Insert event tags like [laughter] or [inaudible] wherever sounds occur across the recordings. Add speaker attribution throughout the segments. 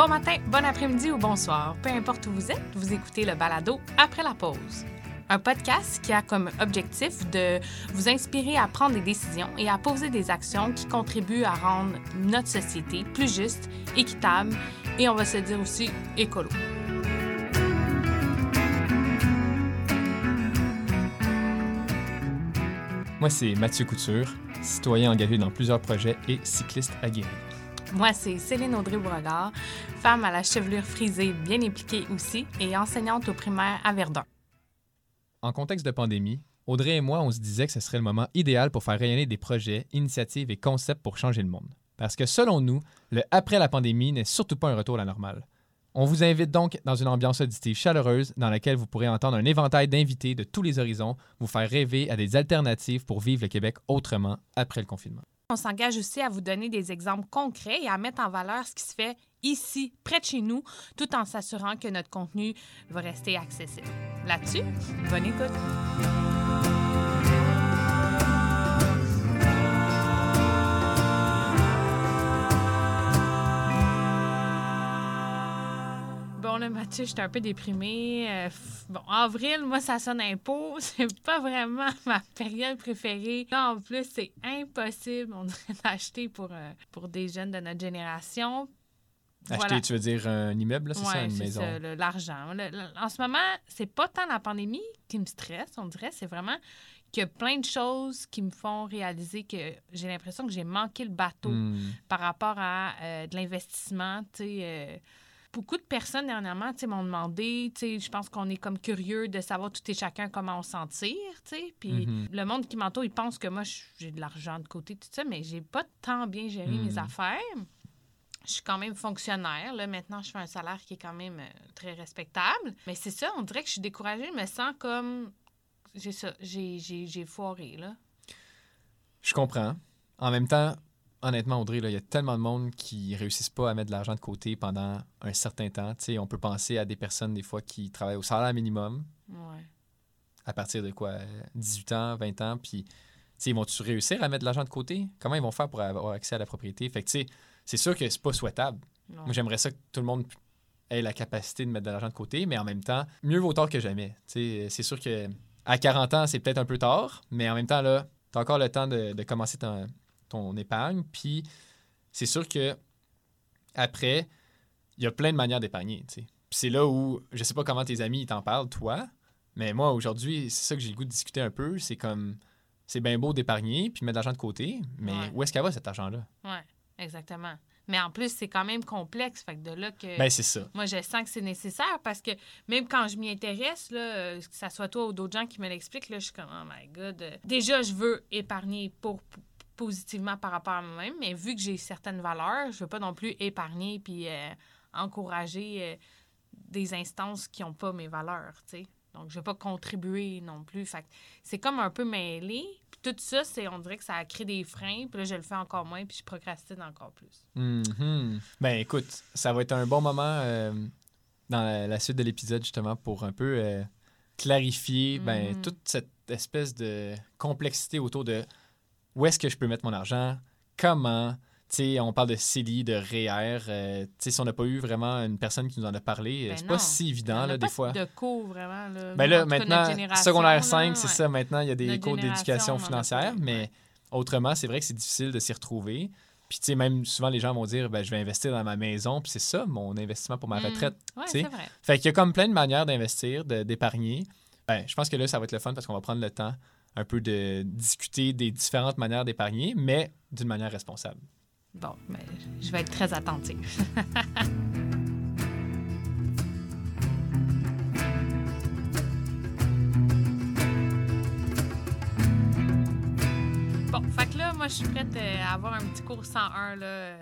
Speaker 1: Bon matin, bon après-midi ou bonsoir. Peu importe où vous êtes, vous écoutez le balado après la pause. Un podcast qui a comme objectif de vous inspirer à prendre des décisions et à poser des actions qui contribuent à rendre notre société plus juste, équitable et on va se dire aussi écolo.
Speaker 2: Moi, c'est Mathieu Couture, citoyen engagé dans plusieurs projets et cycliste aguerri.
Speaker 1: Moi, c'est Céline Audrey Beauregard, femme à la chevelure frisée bien impliquée aussi et enseignante au primaire à Verdun.
Speaker 2: En contexte de pandémie, Audrey et moi, on se disait que ce serait le moment idéal pour faire rayonner des projets, initiatives et concepts pour changer le monde. Parce que selon nous, le après la pandémie n'est surtout pas un retour à la normale. On vous invite donc dans une ambiance auditive chaleureuse dans laquelle vous pourrez entendre un éventail d'invités de tous les horizons, vous faire rêver à des alternatives pour vivre le Québec autrement après le confinement.
Speaker 1: On s'engage aussi à vous donner des exemples concrets et à mettre en valeur ce qui se fait ici, près de chez nous, tout en s'assurant que notre contenu va rester accessible. Là-dessus, bonne écoute. Là, Mathieu, j'étais un peu déprimée. Euh, bon, avril, moi, ça sonne impôt. [laughs] C'est pas vraiment ma période préférée. Là, en plus, c'est impossible, on dirait, [laughs] d'acheter pour, euh, pour des jeunes de notre génération.
Speaker 2: Acheter,
Speaker 1: Voilà.
Speaker 2: tu veux dire un immeuble, c'est ça,
Speaker 1: Ouais,
Speaker 2: une
Speaker 1: c'est
Speaker 2: maison?
Speaker 1: ça, l'argent. En ce moment, c'est pas tant la pandémie qui me stresse, on dirait, c'est vraiment qu'il y a plein de choses qui me font réaliser que j'ai l'impression que j'ai manqué le bateau
Speaker 2: Hmm.
Speaker 1: par rapport à euh, de l'investissement. tu sais, euh, beaucoup de personnes dernièrement m'ont demandé, je pense qu'on est comme curieux de savoir tout et chacun comment on s'en tire. Puis
Speaker 2: Mhm.
Speaker 1: le monde qui m'entoure, il pense que moi, j'ai de l'argent de côté, tout ça, mais j'ai pas tant bien géré
Speaker 2: Mhm.
Speaker 1: mes affaires. Je suis quand même fonctionnaire. Là. Maintenant, je fais un salaire qui est quand même euh, très respectable. Mais c'est ça, on dirait que je suis découragée. Je me sens comme. J'ai ça. J'ai, j'ai, j'ai foiré, là.
Speaker 2: Je comprends. En même temps, honnêtement, Audrey, il y a tellement de monde qui réussissent pas à mettre de l'argent de côté pendant un certain temps. On peut penser à des personnes, des fois, qui travaillent au salaire minimum,
Speaker 1: Ouais.
Speaker 2: à partir de quoi, 18 ans, 20 ans, puis, ils vont-tu réussir à mettre de l'argent de côté? Comment ils vont faire pour avoir accès à la propriété? Fait que, c'est sûr que c'est pas souhaitable.
Speaker 1: Non.
Speaker 2: Moi, j'aimerais ça que tout le monde ait la capacité de mettre de l'argent de côté, mais en même temps, mieux vaut tard que jamais. C'est sûr que à 40 ans, c'est peut-être un peu tard, mais en même temps, là, tu as encore le temps de, de commencer ton, ton épargne. Puis, c'est sûr que après, il y a plein de manières d'épargner. tu sais. Puis c'est là où, je sais pas comment tes amis t'en parlent, toi, mais moi, aujourd'hui, c'est ça que j'ai le goût de discuter un peu. C'est comme, c'est bien beau d'épargner puis mettre de l'argent de côté, mais
Speaker 1: Ouais.
Speaker 2: où est-ce qu'elle va cet argent-là?
Speaker 1: Ouais, exactement. Mais en plus, c'est quand même complexe. Fait que de là que.
Speaker 2: Ben, c'est ça.
Speaker 1: Moi, je sens que c'est nécessaire parce que même quand je m'y intéresse, là, euh, que ça soit toi ou d'autres gens qui me l'expliquent, là, je suis comme, oh my God. euh, Déjà, je veux épargner pour, positivement par rapport à moi-même, mais vu que j'ai certaines valeurs, je veux pas non plus épargner puis euh, encourager euh, des instances qui n'ont pas mes valeurs, tu sais. Donc, je veux pas contribuer non plus. Fait c'est comme un peu mêlé. Puis tout ça, c'est, on dirait que ça a créé des freins. Puis là, je le fais encore moins, puis je procrastine encore plus.
Speaker 2: Mhm. Ben écoute, ça va être un bon moment euh, dans la, la suite de l'épisode justement pour un peu euh, clarifier ben,
Speaker 1: Mhm.
Speaker 2: toute cette espèce de complexité autour de où est-ce que je peux mettre mon argent, comment? On parle de CELI, de REER. euh, tu sais, si on n'a pas eu vraiment une personne qui nous en a parlé, euh,
Speaker 1: Ben
Speaker 2: c'est pas si évident,
Speaker 1: a
Speaker 2: là, des fois.
Speaker 1: de cours, vraiment. Là,
Speaker 2: Ben là, maintenant, secondaire
Speaker 1: là,
Speaker 2: 5, c'est
Speaker 1: ouais.
Speaker 2: ça. Maintenant, il y a des
Speaker 1: Notre
Speaker 2: cours d'éducation financière, mais
Speaker 1: ouais.
Speaker 2: autrement, c'est vrai que c'est difficile de s'y retrouver. Puis, tu sais, même souvent, les gens vont dire, ben, je vais investir dans ma maison, puis c'est ça, mon investissement pour ma
Speaker 1: Mm.
Speaker 2: retraite.
Speaker 1: Ouais,
Speaker 2: tu sais.
Speaker 1: c'est vrai.
Speaker 2: Fait qu'il y a comme plein de manières d'investir, d'épargner. Ben, je pense que là, ça va être le fun parce qu'on va prendre le temps un peu de discuter des différentes manières d'épargner, mais d'une manière responsable.
Speaker 1: Bon, mais je vais être très attentive. [laughs] bon, fait que là, moi, je suis prête euh, à avoir un petit cours 101, là.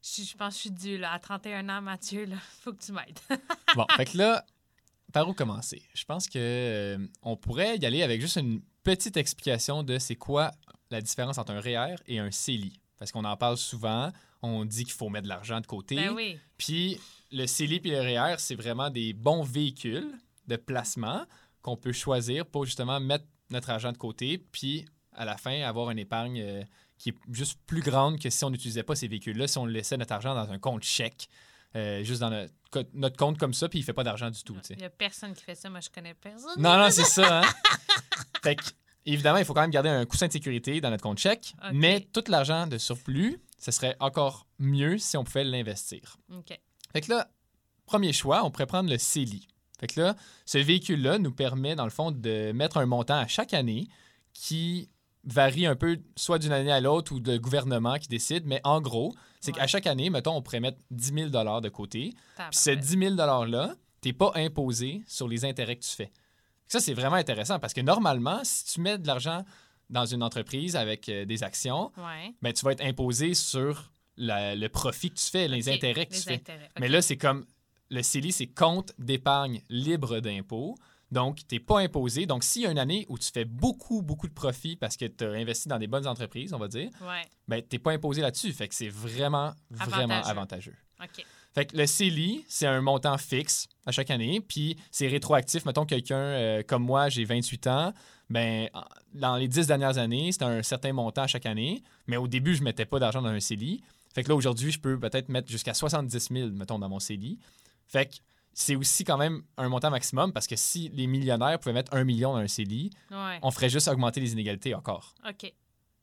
Speaker 1: Je, pense que je suis due, là. À 31 ans, Mathieu, là, [laughs] faut que tu m'aides.
Speaker 2: bon, fait que là, par où commencer? Je pense que euh, on pourrait y aller avec juste une petite explication de c'est quoi la différence entre un REER et un CELI. Parce qu'on en parle souvent, on dit qu'il faut mettre de l'argent de côté.
Speaker 1: ben oui.
Speaker 2: Puis le CELI et le REER, c'est vraiment des bons véhicules de placement qu'on peut choisir pour justement mettre notre argent de côté, puis à la fin, avoir une épargne euh, qui est juste plus grande que si on n'utilisait pas ces véhicules-là, si on laissait notre argent dans un compte chèque, euh, juste dans notre, co- notre compte comme ça, puis il ne fait pas d'argent du tout.
Speaker 1: Il n'y a personne qui fait ça. Moi, je connais personne.
Speaker 2: Non, non, c'est ça. Hein? [laughs] fait que, évidemment, il faut quand même garder un coussin de sécurité dans notre compte chèque, mais tout l'argent de surplus, ce serait encore mieux si on pouvait l'investir.
Speaker 1: OK.
Speaker 2: Fait que là, premier choix, on pourrait prendre le CELI. Fait que là, ce véhicule-là nous permet, dans le fond, de mettre un montant à chaque année qui varie un peu, soit d'une année à l'autre ou de gouvernement qui décide, mais en gros, c'est
Speaker 1: Ouais.
Speaker 2: qu'à chaque année, mettons, on pourrait mettre 10 000 de côté. Puis ce
Speaker 1: Tabarouette.
Speaker 2: 10 000 $-là, tu n'es pas imposé sur les intérêts que tu fais. Ça, c'est vraiment intéressant parce que normalement, si tu mets de l'argent dans une entreprise avec euh, des actions,
Speaker 1: Ouais.
Speaker 2: ben, tu vas être imposé sur la- le profit que tu fais, les intérêts que
Speaker 1: Les
Speaker 2: tu fais. Mais là, c'est comme le CELI, c'est compte d'épargne libre d'impôt. Donc, tu n'es pas imposé. Donc, s'il y a une année où tu fais beaucoup, beaucoup de profit parce que tu as investi dans des bonnes entreprises, on va dire,
Speaker 1: Ouais.
Speaker 2: ben, tu n'es pas imposé là-dessus. Fait que c'est vraiment, vraiment
Speaker 1: Avantageux. OK.
Speaker 2: Fait que le CELI, c'est un montant fixe à chaque année, puis c'est rétroactif. Mettons quelqu'un euh, comme moi, j'ai 28 ans, ben en- dans les 10 dernières années, c'était un certain montant à chaque année, mais au début, je mettais pas d'argent dans un CELI. Fait que là, aujourd'hui, je peux peut-être mettre jusqu'à 70 000, mettons, dans mon CELI. Fait que c'est aussi quand même un montant maximum, parce que si les millionnaires pouvaient mettre un million dans un CELI,
Speaker 1: Ouais.
Speaker 2: on ferait juste augmenter les inégalités encore.
Speaker 1: OK.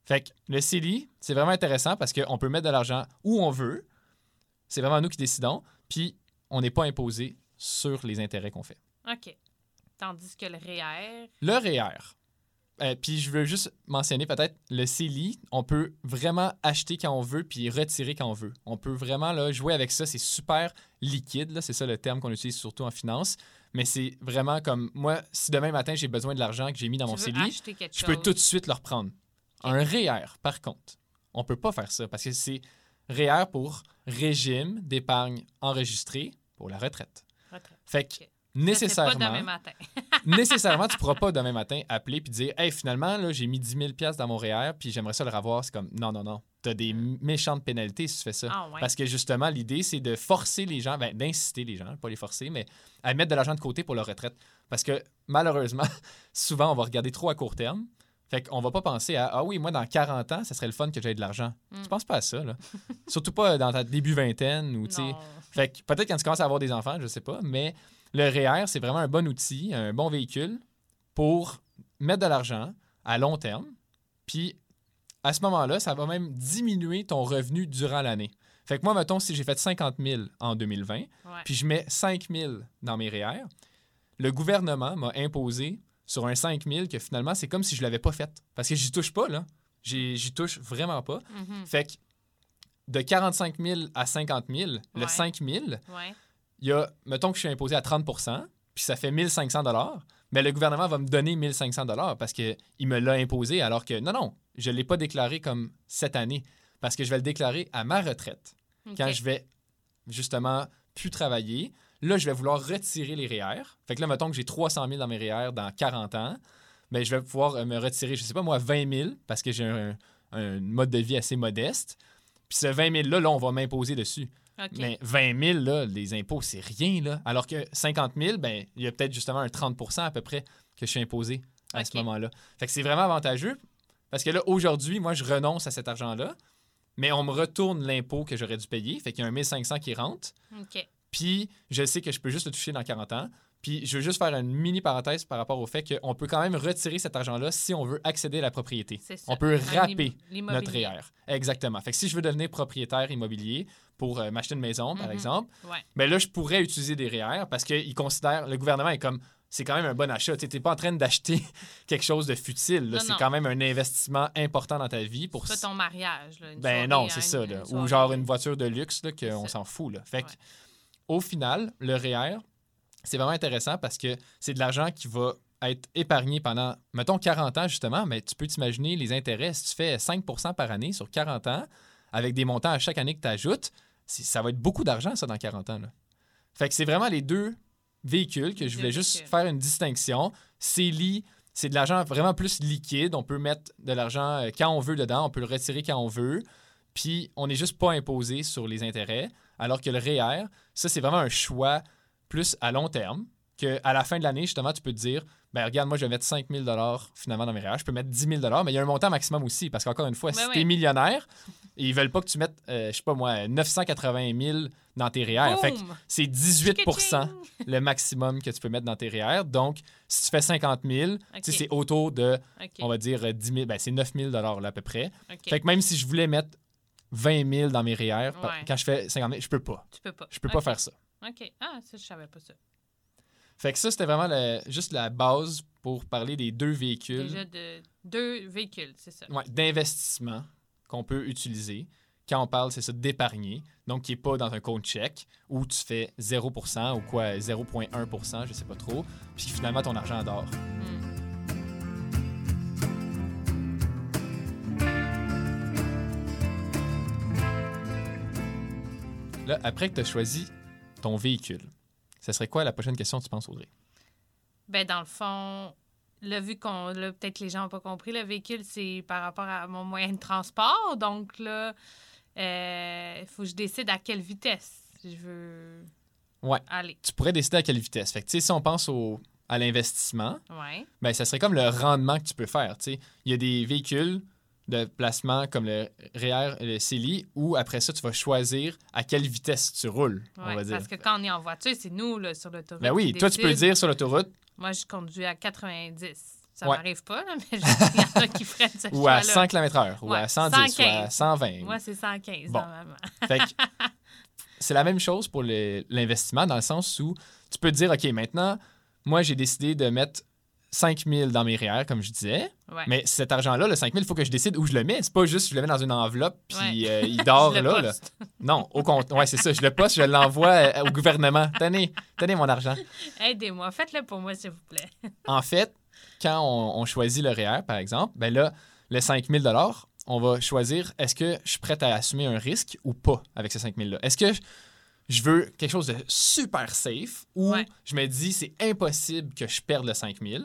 Speaker 2: Fait que le CELI, c'est vraiment intéressant parce qu'on peut mettre de l'argent où on veut. C'est vraiment nous qui décidons. Puis, on n'est pas imposé sur les intérêts qu'on fait.
Speaker 1: OK. Tandis que le REER,
Speaker 2: Le REER. Euh, puis, je veux juste mentionner peut-être le CELI. On peut vraiment acheter quand on veut puis retirer quand on veut. On peut vraiment là, jouer avec ça. C'est super liquide. C'est ça le terme qu'on utilise surtout en finance. Mais c'est vraiment comme moi, si demain matin j'ai besoin de l'argent que j'ai mis dans
Speaker 1: tu
Speaker 2: mon CELI, Je
Speaker 1: chose.
Speaker 2: peux tout de suite le reprendre. Un REER, par contre, on peut pas faire ça parce que c'est REER pour régime d'épargne enregistré pour la retraite.
Speaker 1: Retraite.
Speaker 2: Fait que.
Speaker 1: Pas
Speaker 2: nécessairement,
Speaker 1: demain matin. [laughs]
Speaker 2: nécessairement, tu pourras pas demain matin appeler puis dire Hey, finalement, là, j'ai mis 10 000 piastres dans mon REER puis j'aimerais ça le revoir. C'est comme non, non, non. Tu as des méchantes pénalités si tu fais ça.
Speaker 1: Ah ouais.
Speaker 2: Parce que justement, l'idée, c'est de forcer les gens, ben, d'inciter les gens, pas les forcer, mais à mettre de l'argent de côté pour leur retraite. Parce que malheureusement, [laughs] souvent, on va regarder trop à court terme. Fait qu'on va pas penser à Ah oui, moi, dans 40 ans, ça serait le fun que j'aie de l'argent.
Speaker 1: Mm.
Speaker 2: Tu penses pas à ça, là? Surtout pas dans ta début vingtaine ou, tu sais. Fait que peut-être quand tu commences à avoir des enfants, je sais pas, mais le REER, c'est vraiment un bon outil, un bon véhicule pour mettre de l'argent à long terme. Puis à ce moment-là, ça va même diminuer ton revenu durant l'année. Fait que moi, mettons, si j'ai fait 50 000 en 2020,
Speaker 1: Ouais.
Speaker 2: puis je mets 5 000 dans mes REER, le gouvernement m'a imposé sur un 5 000 que finalement, c'est comme si je l'avais pas fait. Parce que j'y touche pas, là. J'y touche vraiment pas.
Speaker 1: Mhm.
Speaker 2: Fait que de 45 000 à 50 000,
Speaker 1: Ouais.
Speaker 2: le 5 000,
Speaker 1: Ouais.
Speaker 2: Il y a, mettons que je suis imposé à 30% puis ça fait 1500 mais le gouvernement va me donner 1500 parce qu'il me l'a imposé alors que non, non, je ne l'ai pas déclaré comme cette année parce que je vais le déclarer à ma retraite quand je vais justement plus travailler. Là, je vais vouloir retirer les REER. Fait que là, mettons que j'ai 300 000 dans mes REER dans 40 ans, mais je vais pouvoir euh, me retirer, je sais pas moi, 20 000 parce que j'ai un, un mode de vie assez modeste. Puis ce 20 000-là, là, on va m'imposer dessus. Mais 20 000, là, les impôts, c'est rien. Là. Alors que 50 000, ben, il y a peut-être justement un 30% à peu près que je suis imposé à ce moment-là. Fait que c'est vraiment avantageux parce que là, aujourd'hui, moi, je renonce à cet argent-là, mais on me retourne l'impôt que j'aurais dû payer. Fait qu'il y a un 1500 qui rentre. Puis je sais que je peux juste le toucher dans 40 ans. Puis je veux juste faire une mini parenthèse par rapport au fait qu'on peut quand même retirer cet argent-là si on veut accéder à la propriété.
Speaker 1: Ça.
Speaker 2: On peut rapper notre. REER. Exactement. Fait que si je veux devenir propriétaire immobilier pour euh, m'acheter une maison, par
Speaker 1: Mhm.
Speaker 2: exemple,
Speaker 1: Ouais.
Speaker 2: ben là, je pourrais utiliser des REER parce qu'il considère, le gouvernement est comme, c'est quand même un bon achat. Tu n'es pas en train d'acheter [laughs] quelque chose de futile. C'est quand même un investissement important dans ta vie. pour
Speaker 1: C'est pas ton mariage. Là, une
Speaker 2: Ben
Speaker 1: soirée,
Speaker 2: non, c'est ça.
Speaker 1: une-
Speaker 2: là.
Speaker 1: une
Speaker 2: Ou genre une voiture de luxe qu'on s'en fout. Là. Fait que,
Speaker 1: Ouais.
Speaker 2: au final, le REER, c'est vraiment intéressant parce que c'est de l'argent qui va être épargné pendant, mettons, 40 ans, justement, mais tu peux t'imaginer les intérêts. Si tu fais 5% par année sur 40 ans, avec des montants à chaque année que tu ajoutes, ça va être beaucoup d'argent, ça, dans 40 ans. Là. Fait que c'est vraiment les deux véhicules que je voulais juste faire une distinction. CELI, c'est de l'argent vraiment plus liquide. On peut mettre de l'argent euh, quand on veut dedans, on peut le retirer quand on veut. Puis on n'est juste pas imposé sur les intérêts. Alors que le REER, ça, c'est vraiment un choix plus à long terme. Que à la fin de l'année, justement, tu peux te dire ben regarde, moi, je vais mettre 5 000 finalement dans mes REER. Je peux mettre 10 000 mais il y a un montant maximum aussi. Parce qu'encore une fois, si
Speaker 1: oui.
Speaker 2: tu es millionnaire, [laughs] ils veulent pas que tu mettes, euh, je sais pas moi, 980 000 dans tes REER. Fait que
Speaker 1: Boom!
Speaker 2: c'est 18
Speaker 1: Ka-ching! [laughs]
Speaker 2: le maximum que tu peux mettre dans tes REER. Donc, si tu fais 50 000, tu sais,
Speaker 1: Ok.
Speaker 2: c'est autour de, on va dire, euh, 10 000, ben, c'est 9 000 là, à peu près.
Speaker 1: OK.
Speaker 2: Fait que même si je voulais mettre 20 000 dans mes REER,
Speaker 1: Ouais.
Speaker 2: quand je fais 50 000, je peux pas.
Speaker 1: Tu peux pas.
Speaker 2: Je peux pas faire ça.
Speaker 1: OK. Ah, ça, je savais pas ça.
Speaker 2: Fait que ça, c'était vraiment juste la base pour parler des deux véhicules
Speaker 1: Déjà de deux véhicules, c'est ça.
Speaker 2: ouais, d'investissement qu'on peut utiliser. Quand on parle, c'est ça, d'épargner. Donc, qui n'est pas dans un compte chèque où tu fais 0 ou quoi, 0,1% je sais pas trop. Puis finalement, ton argent dort.
Speaker 1: Hmm.
Speaker 2: Là, après que tu as choisi ton véhicule, ça serait quoi la prochaine question, tu penses, Audrey?
Speaker 1: Ben, dans le fond, là, vu qu'on. Là, peut-être que les gens n'ont pas compris, le véhicule, c'est par rapport à mon moyen de transport. Donc, là, euh, il faut que je décide à quelle vitesse je veux
Speaker 2: Ouais.
Speaker 1: aller.
Speaker 2: Tu pourrais décider à quelle vitesse. Fait que, tu sais, si on pense au, à l'investissement,
Speaker 1: Ouais.
Speaker 2: ben, ça serait comme le rendement que tu peux faire. Il y a des véhicules de placement comme le REER le CELI où après ça, tu vas choisir à quelle vitesse tu roules, on va dire.
Speaker 1: parce que quand on est en voiture, c'est nous, là, sur l'autoroute.
Speaker 2: Ben oui, toi, tu peux dire sur l'autoroute
Speaker 1: Moi, je conduis à 90. Ça
Speaker 2: Ouais.
Speaker 1: m'arrive pas, là, mais je- il y en a qui freinent ce
Speaker 2: ou à
Speaker 1: choix-là.
Speaker 2: 100 km/h ou
Speaker 1: Ouais,
Speaker 2: à 110 ou à
Speaker 1: 115.
Speaker 2: 120.
Speaker 1: Moi, c'est 115,
Speaker 2: Bon.
Speaker 1: normalement.
Speaker 2: Fait que [laughs] c'est la même chose pour l'investissement dans le sens où tu peux te dire, OK, maintenant, moi, j'ai décidé de mettre 5 000 dans mes REER, comme je disais.
Speaker 1: Ouais.
Speaker 2: Mais cet argent-là, le 5 000, il faut que je décide où je le mets. C'est pas juste je le mets dans une enveloppe puis
Speaker 1: Ouais.
Speaker 2: euh, il [laughs] dort là. Non, au compte. Ouais, c'est ça. Je le poste, je l'envoie euh, au gouvernement. Tenez, tenez mon argent.
Speaker 1: Aidez-moi, faites-le pour moi, s'il vous plaît. [laughs]
Speaker 2: En fait, quand on, on choisit le REER, par exemple, ben là, le 5 000 on va choisir est-ce que je suis prêt à assumer un risque ou pas avec ces 5 000 là Est-ce que je- je veux quelque chose de super safe ou
Speaker 1: Ouais.
Speaker 2: je me dis c'est impossible que je perde le 5 000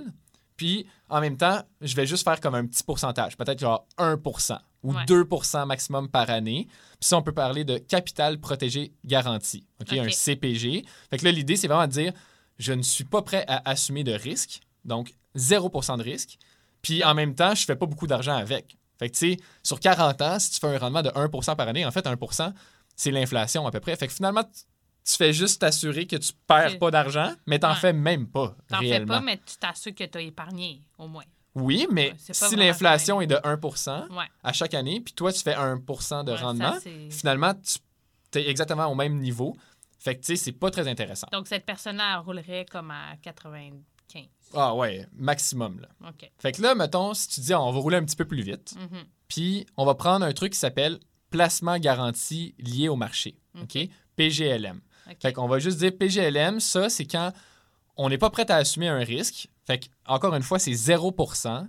Speaker 2: puis en même temps, je vais juste faire comme un petit pourcentage, peut-être genre 1% ou
Speaker 1: Ouais.
Speaker 2: 2% maximum par année. Puis ça, on peut parler de capital protégé garanti, OK?
Speaker 1: OK.
Speaker 2: un CPG. Fait que là, l'idée, c'est vraiment de dire je ne suis pas prêt à assumer de risque, donc 0% de risque. Puis en même temps, je fais pas beaucoup d'argent avec. Fait que tu sais, sur 40 ans, si tu fais un rendement de 1% par année, en fait, 1% c'est l'inflation à peu près. Fait que finalement, tu, fais juste t'assurer que tu perds pas d'argent, mais t'en
Speaker 1: Ouais.
Speaker 2: fais même pas
Speaker 1: T'en fais pas, mais tu t'assures que tu as épargné, au moins.
Speaker 2: Oui, mais si l'inflation est de 1
Speaker 1: Ouais.
Speaker 2: à chaque année, puis toi, tu fais 1% de
Speaker 1: Ouais,
Speaker 2: rendement, finalement, tu es exactement au même niveau. Fait que, tu sais, c'est pas très intéressant.
Speaker 1: Donc, cette personne-là roulerait comme à 95.
Speaker 2: Ah ouais, maximum, là.
Speaker 1: OK.
Speaker 2: Fait que là, mettons, si tu dis, on va rouler un petit peu plus vite,
Speaker 1: Mhm.
Speaker 2: puis on va prendre un truc qui s'appelle placement garanti lié au marché. OK?
Speaker 1: OK?
Speaker 2: PGLM.
Speaker 1: OK.
Speaker 2: Fait qu'on va juste dire PGLM, ça, c'est quand on n'est pas prêt à assumer un risque. Fait que, encore une fois, c'est 0%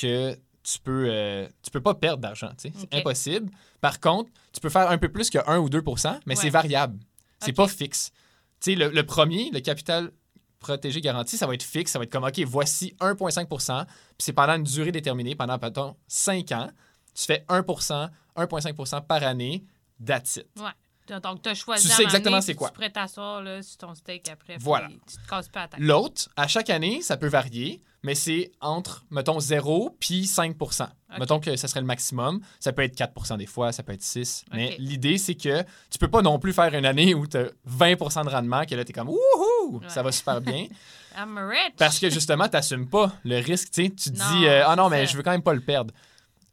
Speaker 2: que tu peux, euh, tu peux pas perdre d'argent. C'est impossible. Par contre, tu peux faire un peu plus que 1 ou 2 mais c'est variable. C'est
Speaker 1: OK.
Speaker 2: pas fixe. Tu sais, le, le premier, le capital protégé garanti, ça va être fixe. Ça va être comme, OK, voici 1,5 puis c'est pendant une durée déterminée, pendant, mettons, 5 ans. Tu fais 1% 1,5% par année, that's it.
Speaker 1: Ouais. Donc, tu as choisi.
Speaker 2: Tu sais exactement c'est quoi.
Speaker 1: Tu pourrais t'asseoir là, sur ton steak après.
Speaker 2: Voilà.
Speaker 1: Tu te casses pas la tête.
Speaker 2: L'autre, à chaque année, ça peut varier, mais c'est entre, mettons, 0 puis 5% Mettons que ce serait le maximum. Ça peut être 4% des fois, ça peut être 6 Mais
Speaker 1: OK.
Speaker 2: l'idée, c'est que tu peux pas non plus faire une année où tu as 20 de rendement, que là, tu es comme Wouhou! Ça va super bien. [laughs]
Speaker 1: I'm rich.
Speaker 2: Parce que justement, tu n'assumes pas le risque. tu te
Speaker 1: Non,
Speaker 2: dis euh, Ah non,
Speaker 1: c'est
Speaker 2: mais
Speaker 1: ça.
Speaker 2: je veux quand même pas le perdre.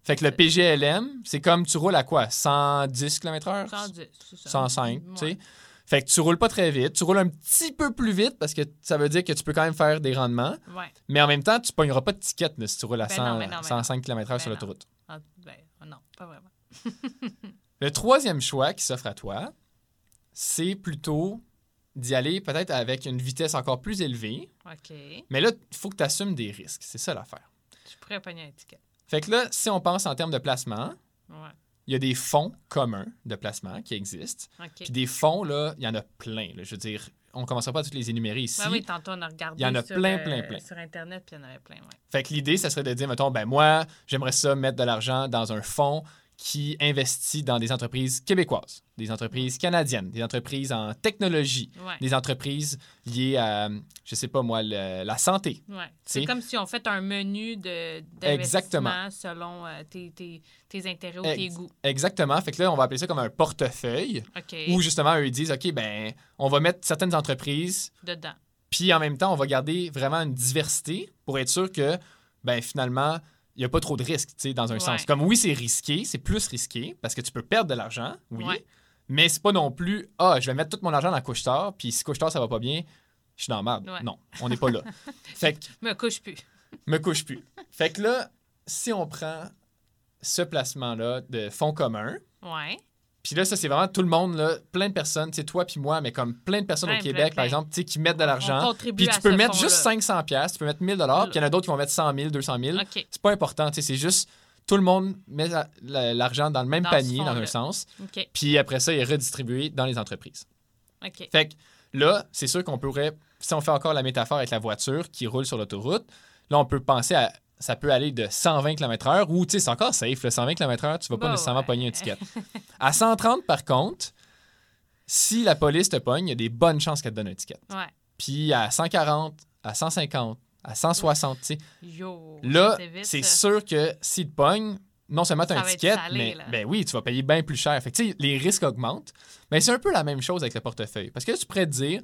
Speaker 2: Fait que le PGLM, c'est comme tu roules à quoi? 110 km/h
Speaker 1: 110, c'est ça.
Speaker 2: 105,
Speaker 1: Ouais.
Speaker 2: tu sais. Fait que tu roules pas très vite, tu roules un petit peu plus vite parce que ça veut dire que tu peux quand même faire des rendements,
Speaker 1: Ouais.
Speaker 2: mais en même temps, tu pogneras pas de ticket là, si tu roules à
Speaker 1: Ben
Speaker 2: 100
Speaker 1: non, ben non, ben
Speaker 2: 105 km/h
Speaker 1: Ben
Speaker 2: sur l'autoroute.
Speaker 1: Ah, ben, non, pas vraiment. [laughs]
Speaker 2: Le troisième choix qui s'offre à toi, c'est plutôt d'y aller peut-être avec une vitesse encore plus élevée.
Speaker 1: OK.
Speaker 2: Mais là, il faut que tu assumes des risques. C'est ça l'affaire.
Speaker 1: Je pourrais pogner un ticket.
Speaker 2: Fait que là, si on pense en termes de placement,
Speaker 1: Ouais.
Speaker 2: il y a des fonds communs de placement qui existent. Puis des fonds, là, il y en a plein. là. Je veux dire, on ne commencera pas à tous les énumérer ici.
Speaker 1: Ben oui, tantôt, on a regardé
Speaker 2: Il y en a
Speaker 1: sur,
Speaker 2: plein,
Speaker 1: euh,
Speaker 2: plein, plein.
Speaker 1: sur Internet, puis il y en avait plein, ouais.
Speaker 2: Fait que l'idée, ça serait de dire, mettons, ben moi, j'aimerais ça mettre de l'argent dans un fonds qui investit dans des entreprises québécoises, des entreprises canadiennes, des entreprises en technologie,
Speaker 1: Ouais.
Speaker 2: des entreprises liées à, je sais pas moi, le- la santé.
Speaker 1: Ouais. C'est comme si on fait un menu de d'investissement selon euh, tes, tes, tes intérêts ou
Speaker 2: Ex-
Speaker 1: tes goûts.
Speaker 2: Exactement. Fait que là, on va appeler ça comme un portefeuille où justement, eux, ils disent, OK, ben, on va mettre certaines entreprises,
Speaker 1: Dedans.
Speaker 2: puis en même temps, on va garder vraiment une diversité pour être sûr que, ben, finalement, il n'y a pas trop de risques, tu sais, dans un
Speaker 1: Ouais.
Speaker 2: sens. Comme oui, c'est risqué, c'est plus risqué parce que tu peux perdre de l'argent, oui,
Speaker 1: Ouais.
Speaker 2: mais c'est pas non plus, ah, je vais mettre tout mon argent dans Couche-Tard, puis si Couche-Tard, ça va pas bien, je suis dans la merde.
Speaker 1: Ouais.
Speaker 2: Non, on n'est pas là. [laughs] fait que,
Speaker 1: Me couche plus.
Speaker 2: me couche plus. Fait que là, si on prend ce placement-là de fonds communs,
Speaker 1: Ouais.
Speaker 2: Puis là, ça, c'est vraiment tout le monde, là, plein de personnes, c'est toi puis moi, mais comme plein de personnes
Speaker 1: Plein,
Speaker 2: au Québec,
Speaker 1: plein.
Speaker 2: par exemple, tu sais, qui mettent de l'argent. Puis tu peux mettre juste
Speaker 1: fonds-là.
Speaker 2: 500 pièces, tu peux mettre 1000 dollars, puis il y en a d'autres qui vont mettre 100 000, 200 000.
Speaker 1: OK.
Speaker 2: C'est pas important, tu sais, c'est juste tout le monde met la- la- l'argent dans le même
Speaker 1: Dans
Speaker 2: panier, dans un sens, puis après ça, il est redistribué dans les entreprises. Fait que là, c'est sûr qu'on pourrait, si on fait encore la métaphore avec la voiture qui roule sur l'autoroute, là, on peut penser à, ça peut aller de 120 km/h ou, tu sais, c'est encore safe, le 120 km/h, tu vas pas
Speaker 1: Bah
Speaker 2: nécessairement
Speaker 1: ouais.
Speaker 2: pogner un ticket. [laughs] à 130, par contre, si la police te pogne, il y a des bonnes chances qu'elle te donne un ticket.
Speaker 1: Ouais.
Speaker 2: Puis à 140, à 150, à 160, tu sais, là,
Speaker 1: c'est
Speaker 2: sûr que s'il te pogne, non seulement tu as un ticket,
Speaker 1: salé,
Speaker 2: mais ben oui, tu vas payer bien plus cher. Fait que, tu sais, les risques augmentent. Mais c'est un peu la même chose avec le portefeuille. Parce que là, tu pourrais te dire,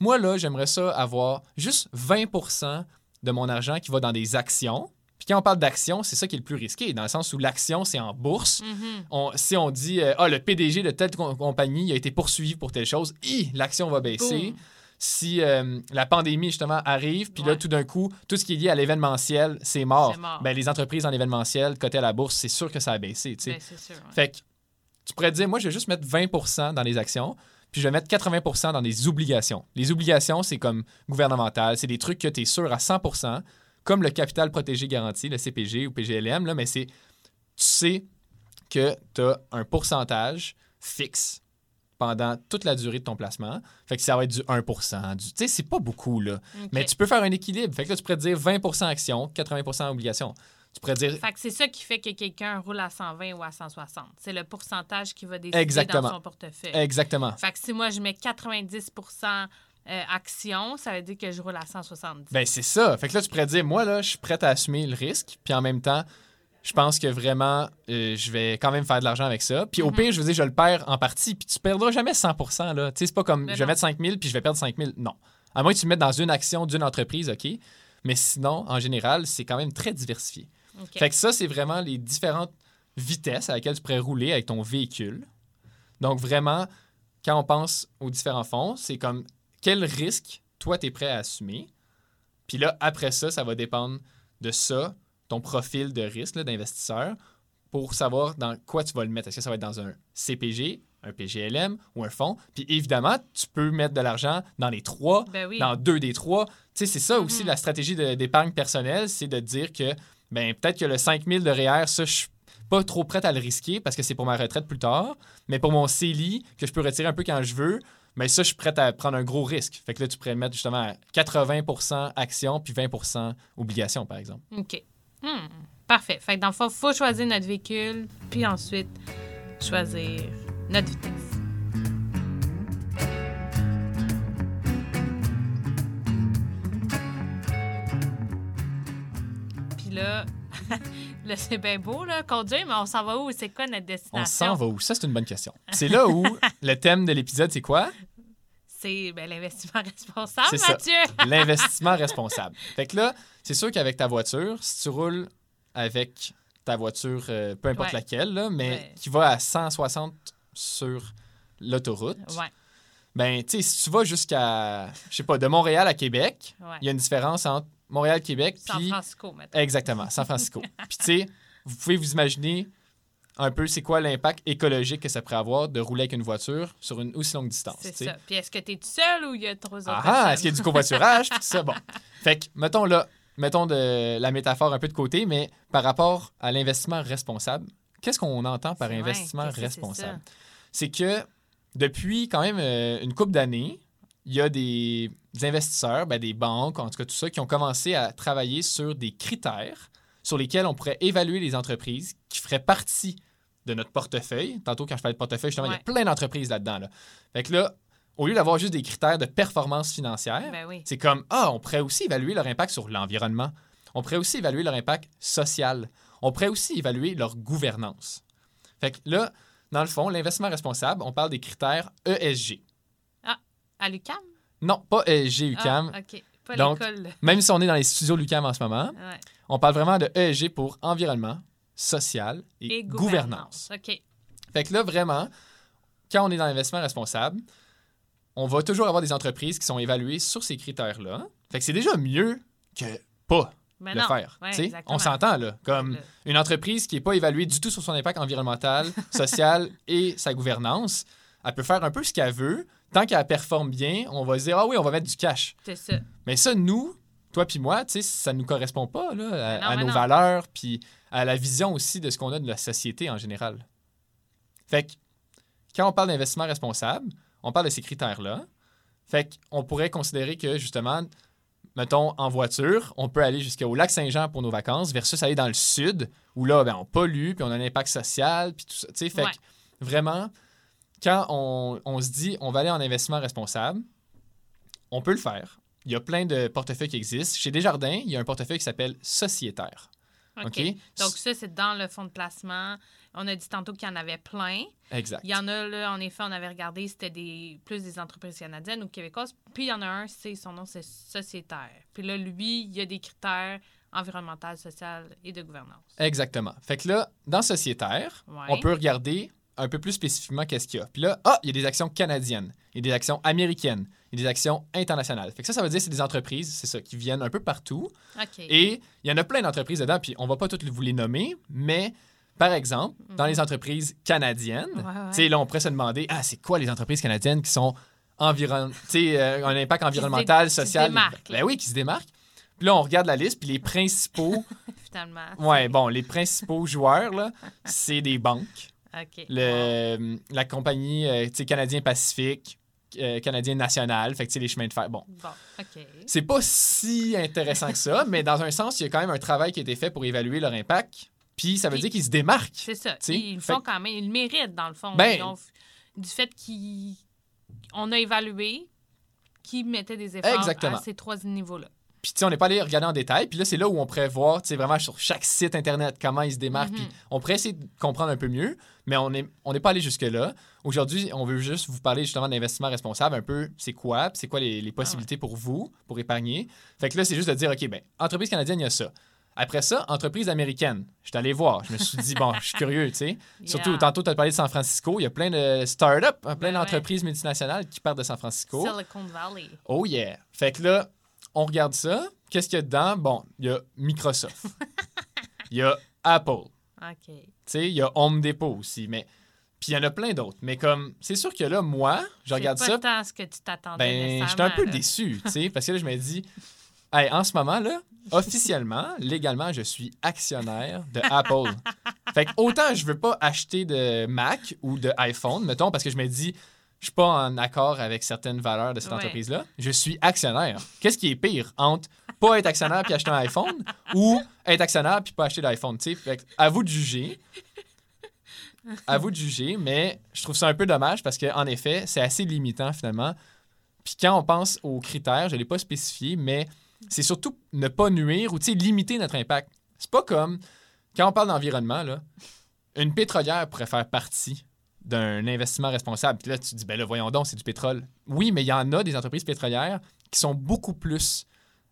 Speaker 2: moi, là, j'aimerais ça avoir juste 20% de mon argent qui va dans des actions. Quand on parle d'actions, c'est ça qui est le plus risqué, dans le sens où l'action, c'est en bourse.
Speaker 1: Mhm.
Speaker 2: On- si on dit, euh, ah, le PDG de telle com- compagnie a été poursuivi pour telle chose, l'action va baisser. Si euh, la pandémie, justement, arrive, puis là, tout d'un coup, tout ce qui est lié à l'événementiel, c'est mort.
Speaker 1: C'est mort.
Speaker 2: Ben, les entreprises en événementiel, côté à la bourse, c'est sûr que ça a baissé.
Speaker 1: Ben, c'est sûr. ouais.
Speaker 2: Fait que tu pourrais te dire, moi, je vais juste mettre 20% dans les actions, puis je vais mettre 80% dans des obligations. Les obligations, c'est comme gouvernemental, c'est des trucs que tu es sûr à 100 comme le capital protégé garanti, le CPG ou PGLM, là, mais c'est, tu sais que tu as un pourcentage fixe pendant toute la durée de ton placement. Fait que ça va être du 1 du, Tu sais, c'est pas beaucoup, là. Mais tu peux faire un équilibre. Fait que là, tu pourrais te dire 20% actions, 80 obligations. Tu pourrais dire
Speaker 1: Fait que c'est ça qui fait que quelqu'un roule à 120 ou à 160. C'est le pourcentage qui va décider
Speaker 2: Exactement.
Speaker 1: dans son portefeuille.
Speaker 2: exactement.
Speaker 1: Fait que si moi, je mets 90 euh, actions, ça veut dire que je roule à 170.
Speaker 2: Ben, c'est ça. Fait que là, tu pourrais dire, moi, là, je suis prête à assumer le risque. Puis en même temps, je pense que vraiment, euh, je vais quand même faire de l'argent avec ça. Puis au
Speaker 1: Mhm.
Speaker 2: pire, je veux dire, je le perds en partie. Puis tu perdras jamais 100 là. Tu sais, c'est pas comme
Speaker 1: Mais
Speaker 2: je vais
Speaker 1: non.
Speaker 2: mettre 5 000 puis je vais perdre 5 000. Non. À moins que tu le mettes dans une action d'une entreprise, OK. Mais sinon, en général, c'est quand même très diversifié. Fait que ça, c'est vraiment les différentes vitesses à laquelle tu pourrais rouler avec ton véhicule. Donc, vraiment, quand on pense aux différents fonds, c'est comme quel risque toi, tu es prêt à assumer? Puis là, après ça, ça va dépendre de ça, ton profil de risque d'investisseur, pour savoir dans quoi tu vas le mettre. Est-ce que ça va être dans un CPG, un PGLM ou un fonds? Puis évidemment, tu peux mettre de l'argent dans les trois,
Speaker 1: Ben oui.
Speaker 2: dans deux des trois. Tu sais, c'est ça aussi
Speaker 1: Mhm.
Speaker 2: la stratégie d'épargne personnelle, c'est de dire que ben peut-être que le 5000 de REER, ça, je suis pas trop prête à le risquer parce que c'est pour ma retraite plus tard. Mais pour mon CELI, que je peux retirer un peu quand je veux, mais ça, je suis prête à prendre un gros risque. Fait que là, tu pourrais mettre justement à 80% actions puis 20% obligations, par exemple.
Speaker 1: OK. Hmm. Parfait. Fait que dans le fond, il faut choisir notre véhicule, puis ensuite choisir notre vitesse. Puis là, [laughs] là c'est bien beau, là, conduire, mais on s'en va où? C'est quoi notre destination?
Speaker 2: On s'en va où? Ça, c'est une bonne question. C'est là où [laughs] le thème de l'épisode, c'est quoi?
Speaker 1: C'est ben, l'investissement [laughs] responsable,
Speaker 2: C'est.
Speaker 1: Mathieu. [laughs]
Speaker 2: L'investissement responsable. Fait que là, c'est sûr qu'avec ta voiture, si tu roules avec ta voiture, euh, peu importe
Speaker 1: Ouais.
Speaker 2: laquelle, là, mais
Speaker 1: Ouais.
Speaker 2: qui va à 160 sur l'autoroute,
Speaker 1: Ouais,
Speaker 2: ben, tu sais, si tu vas jusqu'à, je sais pas, de Montréal à Québec, il y a une différence entre Montréal, Québec,
Speaker 1: San. Francisco, maintenant.
Speaker 2: Exactement, San Francisco. [laughs] puis, tu sais, vous pouvez vous imaginer un peu c'est quoi l'impact écologique que ça pourrait avoir de rouler avec une voiture sur une aussi longue distance.
Speaker 1: C'est ça. Puis est-ce que tu es tout seul ou il y a trois autres
Speaker 2: Ah ah, est-ce qu'il y a du covoiturage? ça, [laughs] bon. Fait que, mettons là, mettons de la métaphore un peu de côté, mais par rapport à l'investissement responsable, qu'est-ce qu'on entend par investissement responsable? C'est que depuis quand même euh, une couple d'années, il y a des investisseurs, ben, des banques, en tout cas tout ça, qui ont commencé à travailler sur des critères sur lesquels on pourrait évaluer les entreprises qui feraient partie de notre portefeuille. Tantôt, quand je parlais de portefeuille, justement, il y a plein d'entreprises là-dedans. Là. Fait que là, au lieu d'avoir juste des critères de performance financière,
Speaker 1: Ben oui.
Speaker 2: c'est comme, ah, on pourrait aussi évaluer leur impact sur l'environnement. On pourrait aussi évaluer leur impact social. On pourrait aussi évaluer leur gouvernance. Fait que là, dans le fond, l'investissement responsable, on parle des critères ESG.
Speaker 1: À l'UQAM?
Speaker 2: Non, pas ESG UCAM.
Speaker 1: Ah, OK. Pas
Speaker 2: Donc,
Speaker 1: l'école.
Speaker 2: Même si on est dans les studios l'UCAM en ce moment,
Speaker 1: Ouais.
Speaker 2: on parle vraiment de ESG pour environnement, social et,
Speaker 1: Et
Speaker 2: gouvernance.
Speaker 1: OK.
Speaker 2: Fait que là, vraiment, quand on est dans l'investissement responsable, on va toujours avoir des entreprises qui sont évaluées sur ces critères-là. Fait que c'est déjà mieux que pas
Speaker 1: Mais
Speaker 2: le
Speaker 1: non.
Speaker 2: faire.
Speaker 1: Ouais,
Speaker 2: on s'entend, là. Comme
Speaker 1: Le-
Speaker 2: une entreprise qui n'est pas évaluée du tout sur son impact environnemental, [laughs] social et sa gouvernance, elle peut faire un peu ce qu'elle veut. Tant qu'elle performe bien, on va se dire, ah oui, on va mettre du cash.
Speaker 1: C'est ça.
Speaker 2: Mais ça, nous, toi puis moi, tu sais, ça ne nous correspond pas là, à,
Speaker 1: non,
Speaker 2: nos
Speaker 1: non.
Speaker 2: valeurs puis à la vision aussi de ce qu'on a de la société en général. Fait que quand on parle d'investissement responsable, on parle de ces critères-là. Fait qu'on pourrait considérer que justement, mettons, en voiture, on peut aller jusqu'au lac Saint-Jean pour nos vacances versus aller dans le sud où là, ben, on pollue puis on a un impact social puis tout ça. Fait
Speaker 1: Ouais.
Speaker 2: que vraiment, quand on, on se dit on va aller en investissement responsable, on peut le faire. Il y a plein de portefeuilles qui existent. Chez Desjardins, il y a un portefeuille qui s'appelle sociétaire.
Speaker 1: OK. Donc, ça, c'est dans le fonds de placement. On a dit tantôt qu'il y en avait plein.
Speaker 2: Exact.
Speaker 1: Il y en a, là, en effet, on avait regardé, c'était des, plus des entreprises canadiennes ou québécoises. Puis, il y en a un, c'est son nom, c'est Sociétaire. Puis là, lui, il y a des critères environnementaux, sociaux et de gouvernance.
Speaker 2: Exactement. Fait que là, dans sociétaire,
Speaker 1: Ouais.
Speaker 2: on peut regarder un peu plus spécifiquement qu'est-ce qu'il y a. Puis là, ah, il y a des actions canadiennes, il y a des actions américaines, il y a des actions internationales. Fait que ça, ça veut dire que c'est des entreprises, c'est ça, qui viennent un peu partout. Et il y en a plein d'entreprises dedans, puis on va pas toutes vous les nommer, mais par exemple, dans les entreprises canadiennes,
Speaker 1: Mhm. Ouais, ouais.
Speaker 2: tu sais, là, on pourrait se demander, ah, c'est quoi les entreprises canadiennes qui sont environ... euh, un impact environnemental,
Speaker 1: qui
Speaker 2: social.
Speaker 1: là.
Speaker 2: Ben oui, qui se démarquent. Puis là, on regarde la liste, puis les principaux, [laughs]
Speaker 1: Finalement.
Speaker 2: ouais, bon, les principaux joueurs, là, c'est des banques. Le, la compagnie, euh, Canadien Pacifique, euh, Canadien National, fait que, tu sais, les chemins de fer. Bon,
Speaker 1: Bon,
Speaker 2: c'est pas si intéressant que ça, [laughs] mais dans un sens, il y a quand même un travail qui a été fait pour évaluer leur impact. Puis ça veut
Speaker 1: Puis-
Speaker 2: dire qu'ils se démarquent.
Speaker 1: C'est ça.
Speaker 2: sais,
Speaker 1: Ils
Speaker 2: fait
Speaker 1: font quand même. Ils le méritent, dans le fond.
Speaker 2: Ben-
Speaker 1: ont- du fait qu'on a évalué qui mettait des efforts
Speaker 2: Exactement.
Speaker 1: à ces trois niveaux-là.
Speaker 2: Puis tu sais, on n'est pas allé regarder en détail. Puis là, c'est là où on pourrait voir, tu sais, vraiment sur chaque site Internet comment ils se démarquent.
Speaker 1: Mhm.
Speaker 2: Puis on pourrait essayer de comprendre un peu mieux, mais on n'est on n'est pas allé jusque-là. Aujourd'hui, on veut juste vous parler justement d'investissement responsable, un peu c'est quoi, c'est quoi les, les possibilités pour vous, pour épargner. Fait que là, c'est juste de dire, OK, ben entreprise canadienne, il y a ça. Après ça, entreprise américaine. Je suis allé voir. Je me suis dit, bon, je suis curieux, tu sais. [laughs] Surtout, tantôt, tu as parlé de San Francisco. Il y a plein de startups, plein
Speaker 1: Ben ouais.
Speaker 2: d'entreprises multinationales qui partent de San Francisco.
Speaker 1: Silicon Valley.
Speaker 2: Oh yeah. Fait que là, on regarde ça. Qu'est-ce qu'il y a dedans? Bon, il y a Microsoft. [laughs] Il y a Apple.
Speaker 1: OK.
Speaker 2: Tu sais, il y a Home Depot aussi. Mais... Puis il y en a plein d'autres. Mais comme, c'est sûr que là, moi, je regarde ça.
Speaker 1: pas tant ce que tu t'attendais
Speaker 2: Ben, j'étais un peu
Speaker 1: là.
Speaker 2: déçu, tu sais, [laughs] parce que là, je me dis, hey, en ce moment, là, officiellement, légalement, je suis actionnaire de Apple. [laughs] fait que autant je veux pas acheter de Mac ou de iPhone, mettons, parce que je me dis, je suis pas en accord avec certaines valeurs de cette
Speaker 1: Ouais.
Speaker 2: entreprise-là, je suis actionnaire. Qu'est-ce qui est pire entre pas être actionnaire puis acheter un iPhone ou être actionnaire puis pas acheter d'iPhone, à vous de juger. À vous de juger, mais je trouve ça un peu dommage parce qu'en effet, c'est assez limitant finalement. Puis quand on pense aux critères, je ne l'ai pas spécifié, mais c'est surtout ne pas nuire ou limiter notre impact. C'est pas comme quand on parle d'environnement, là, une pétrolière pourrait faire partie d'un investissement responsable. Puis là, tu te dis, ben là, voyons donc, c'est du pétrole. Oui, mais il y en a des entreprises pétrolières qui sont beaucoup plus.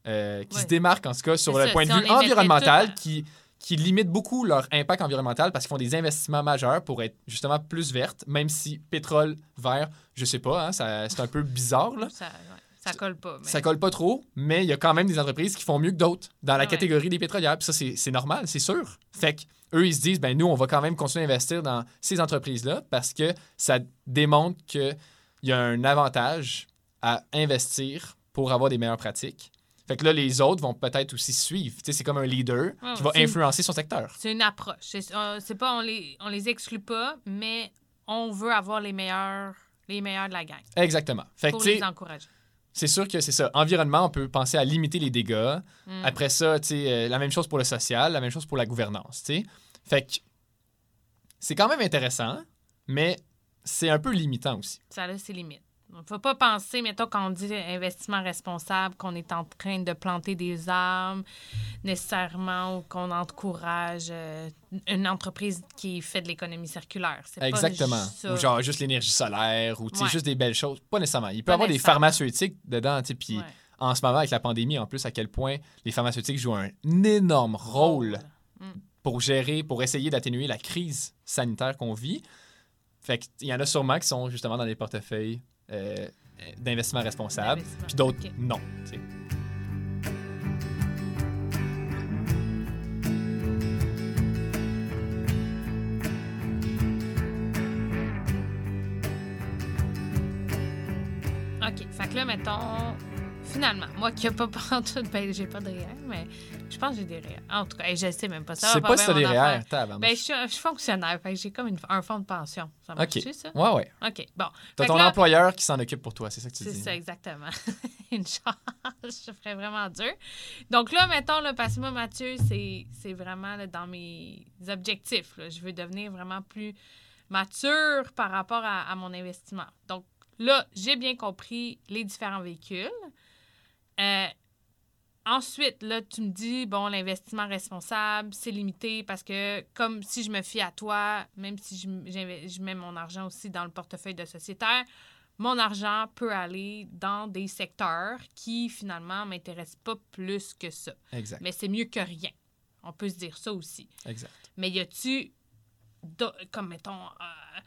Speaker 2: euh, qui
Speaker 1: Ouais.
Speaker 2: se démarquent en tout cas sur le
Speaker 1: ça,
Speaker 2: point
Speaker 1: si
Speaker 2: de vue environnemental, qui, qui limitent beaucoup leur impact environnemental parce qu'ils font des investissements majeurs pour être justement plus vertes, même si pétrole vert, je sais pas, hein, c'est un peu bizarre. Là.
Speaker 1: Ça, ouais. Ça colle pas. Mais...
Speaker 2: Ça colle pas trop, mais il y a quand même des entreprises qui font mieux que d'autres dans la
Speaker 1: Ouais.
Speaker 2: catégorie des pétrolières. Puis ça, c'est normal, c'est sûr. Fait que eux, ils se disent, ben nous, on va quand même continuer à investir dans ces entreprises-là parce que ça démontre qu'il y a un avantage à investir pour avoir des meilleures pratiques. Fait que là, les autres vont peut-être aussi suivre. Tu sais, c'est comme un leader
Speaker 1: Ouais,
Speaker 2: qui va influencer son secteur.
Speaker 1: C'est une approche. C'est euh, c'est pas, on les, on les exclut pas, mais on veut avoir les meilleurs, les meilleurs de la gang
Speaker 2: Exactement. Fait que,
Speaker 1: pour les encourager.
Speaker 2: C'est sûr que c'est ça. Environnement, on peut penser à limiter les dégâts.
Speaker 1: Mm.
Speaker 2: Après ça, euh, la même chose pour le social, la même chose pour la gouvernance, tu sais. Fait que c'est quand même intéressant, mais c'est un peu limitant aussi.
Speaker 1: Ça a ses limites. Il ne faut pas penser, mettons, quand on dit investissement responsable, qu'on est en train de planter des arbres nécessairement ou qu'on encourage euh, une entreprise qui fait de l'économie circulaire. C'est pas
Speaker 2: Exactement.
Speaker 1: juste ça.
Speaker 2: Ou genre juste l'énergie solaire, ou
Speaker 1: Ouais.
Speaker 2: juste des belles choses. Pas nécessairement. Il peut y
Speaker 1: Pas
Speaker 2: avoir des pharmaceutiques dedans, puis
Speaker 1: Ouais.
Speaker 2: en ce moment, avec la pandémie, en plus, à quel point les pharmaceutiques jouent un énorme rôle pour gérer, pour essayer d'atténuer la crise sanitaire qu'on vit. Fait qu'il y en a sûrement qui sont justement dans des portefeuilles euh, d'investissement responsable, puis d'autres non. tu sais.
Speaker 1: OK. Fait que là, mettons, finalement, moi qui n'ai pas [laughs] tout, ben, j'ai pas de REER, mais je pense que j'ai des REER. En tout cas, je sais même pas. Ça va
Speaker 2: pas si t'as des tabarnouche.
Speaker 1: Ben, je suis, je suis fonctionnaire, fait que j'ai comme une- un fonds de pension. Ça marche
Speaker 2: OK.
Speaker 1: ça?
Speaker 2: Ouais, ouais.
Speaker 1: OK, bon.
Speaker 2: T'as ton
Speaker 1: là-
Speaker 2: employeur qui s'en occupe pour toi, c'est ça que tu
Speaker 1: C'est
Speaker 2: dis.
Speaker 1: ça, exactement. [laughs] Une charge, je ferais vraiment dur. Donc là, mettons, là, parce que moi, Mathieu, c'est c'est vraiment là, dans mes objectifs. là. Je veux devenir vraiment plus mature par rapport à, à mon investissement. Donc là, j'ai bien compris les différents véhicules. Euh, ensuite, là, tu me dis, bon, l'investissement responsable, c'est limité parce que, comme si je me fie à toi, même si je, je mets mon argent aussi dans le portefeuille de sociétaire, mon argent peut aller dans des secteurs qui, finalement, ne m'intéressent pas plus que ça.
Speaker 2: Exact.
Speaker 1: Mais c'est mieux que rien. On peut se dire ça aussi.
Speaker 2: Exact.
Speaker 1: Mais y a-tu, comme mettons, euh,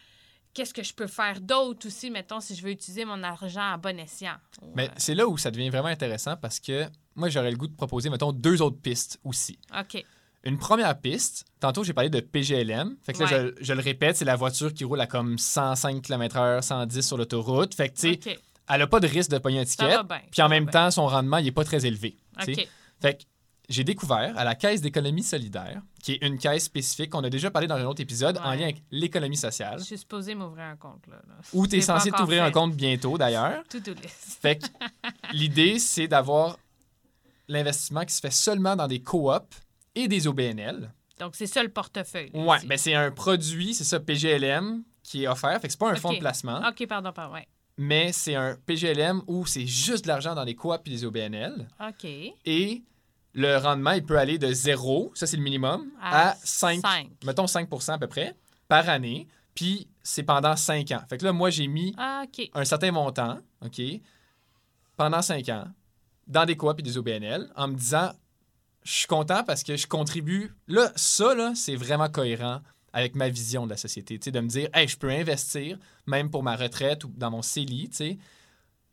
Speaker 1: qu'est-ce que je peux faire d'autre aussi, mettons, si je veux utiliser mon argent à bon escient? Ou,
Speaker 2: Mais
Speaker 1: euh,
Speaker 2: c'est là où ça devient vraiment intéressant parce que moi, j'aurais le goût de proposer, mettons, deux autres pistes aussi.
Speaker 1: OK.
Speaker 2: Une première piste, tantôt j'ai parlé de PGLM. Fait que là,
Speaker 1: Ouais.
Speaker 2: je, je le répète, c'est la voiture qui roule à comme 105 km/h, 110 sur l'autoroute. Fait que, tu sais, elle a pas de risque de pogner un ticket. Puis en même
Speaker 1: bien.
Speaker 2: temps, son rendement, il est pas très élevé. tu sais.
Speaker 1: OK.
Speaker 2: Fait que j'ai découvert à la Caisse d'économie solidaire, qui est une caisse spécifique qu'on a déjà parlé dans un autre épisode en lien avec l'économie sociale,
Speaker 1: Je suis supposée m'ouvrir un compte, là. là.
Speaker 2: où tu es censé t'ouvrir un compte bientôt d'ailleurs. [laughs]
Speaker 1: To do list.
Speaker 2: Fait que [laughs] l'idée, c'est d'avoir l'investissement qui se fait seulement dans des coops et des OBNL.
Speaker 1: Donc, c'est ça le portefeuille.
Speaker 2: Ouais,
Speaker 1: ici.
Speaker 2: ben c'est un produit, c'est ça, PGLM, qui est offert. Fait que c'est pas un fonds de placement,
Speaker 1: OK, pardon, pardon. Ouais.
Speaker 2: mais c'est un PGLM où c'est juste de l'argent dans les coops et les OBNL.
Speaker 1: OK.
Speaker 2: Et le rendement, il peut aller de 0, ça c'est le minimum, à, 5,
Speaker 1: cinq.
Speaker 2: mettons 5% à peu près, par année. Puis c'est pendant 5 ans. Fait que là, moi, j'ai mis
Speaker 1: Ah,
Speaker 2: un certain montant, OK, pendant 5 ans, dans des coops et des OBNL, en me disant, je suis content parce que je contribue. Là, ça, là, c'est vraiment cohérent avec ma vision de la société. Tu sais, de me dire, hey, je peux investir, même pour ma retraite ou dans mon CELI, tu sais,